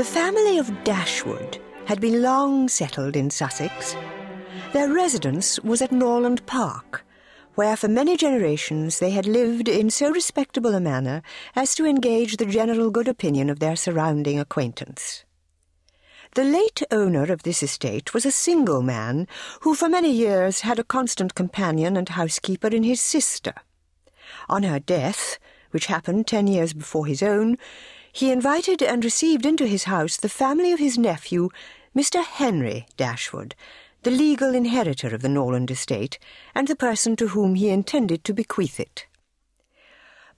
The family of Dashwood had been long settled in Sussex. Their residence was at Norland Park, where for many generations they had lived in so respectable a manner as to engage the general good opinion of their surrounding acquaintance. The late owner of this estate was a single man who for many years had a constant companion and housekeeper in his sister. On her death, which happened ten years before his own, he invited and received into his house the family of his nephew, Mr. Henry Dashwood, the legal inheritor of the Norland estate, and the person to whom he intended to bequeath it.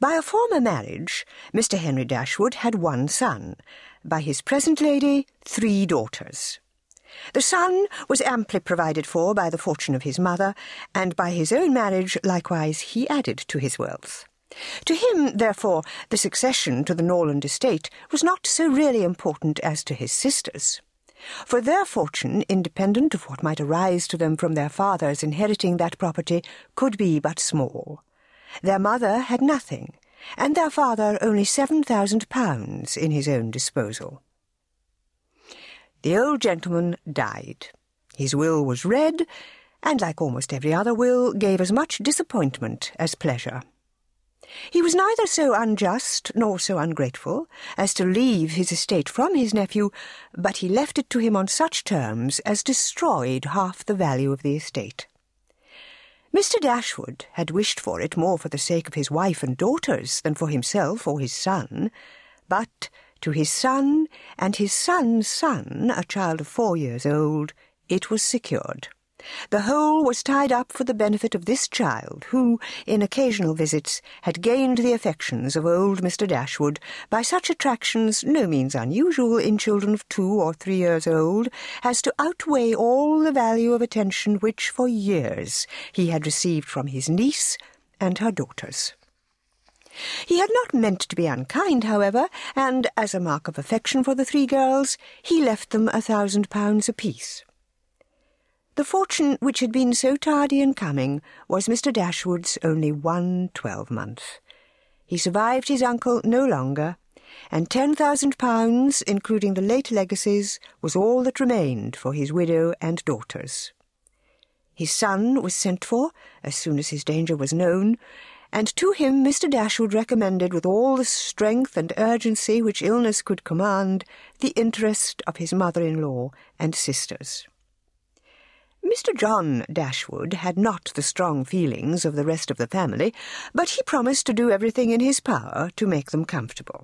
By a former marriage, Mr. Henry Dashwood had one son, by his present lady, three daughters. The son was amply provided for by the fortune of his mother, and by his own marriage likewise he added to his wealth. To him, therefore, the succession to the Norland estate was not so really important as to his sisters. For their fortune, independent of what might arise to them from their fathers inheriting that property, could be but small. Their mother had nothing, and their father only seven thousand pounds in his own disposal. The old gentleman died. His will was read, and like almost every other will, gave as much disappointment as pleasure. He was neither so unjust nor so ungrateful as to leave his estate from his nephew, but he left it to him on such terms as destroyed half the value of the estate. Mr. Dashwood had wished for it more for the sake of his wife and daughters than for himself or his son, but to his son and his son's son, a child of four years old, it was secured. The whole was tied up for the benefit of this child, who, in occasional visits, had gained the affections of old Mr. Dashwood by such attractions no means unusual in children of two or three years old, as to outweigh all the value of attention which, for years, he had received from his niece and her daughters. He had not meant to be unkind, however, and, as a mark of affection for the three girls, he left them a thousand pounds apiece. The fortune which had been so tardy in coming was Mr. Dashwood's only one twelvemonth. He survived his uncle no longer, and ten thousand pounds, including the late legacies, was all that remained for his widow and daughters. His son was sent for as soon as his danger was known, and to him Mr. Dashwood recommended with all the strength and urgency which illness could command the interest of his mother-in-law and sisters. Mr. John Dashwood had not the strong feelings of the rest of the family, but he promised to do everything in his power to make them comfortable.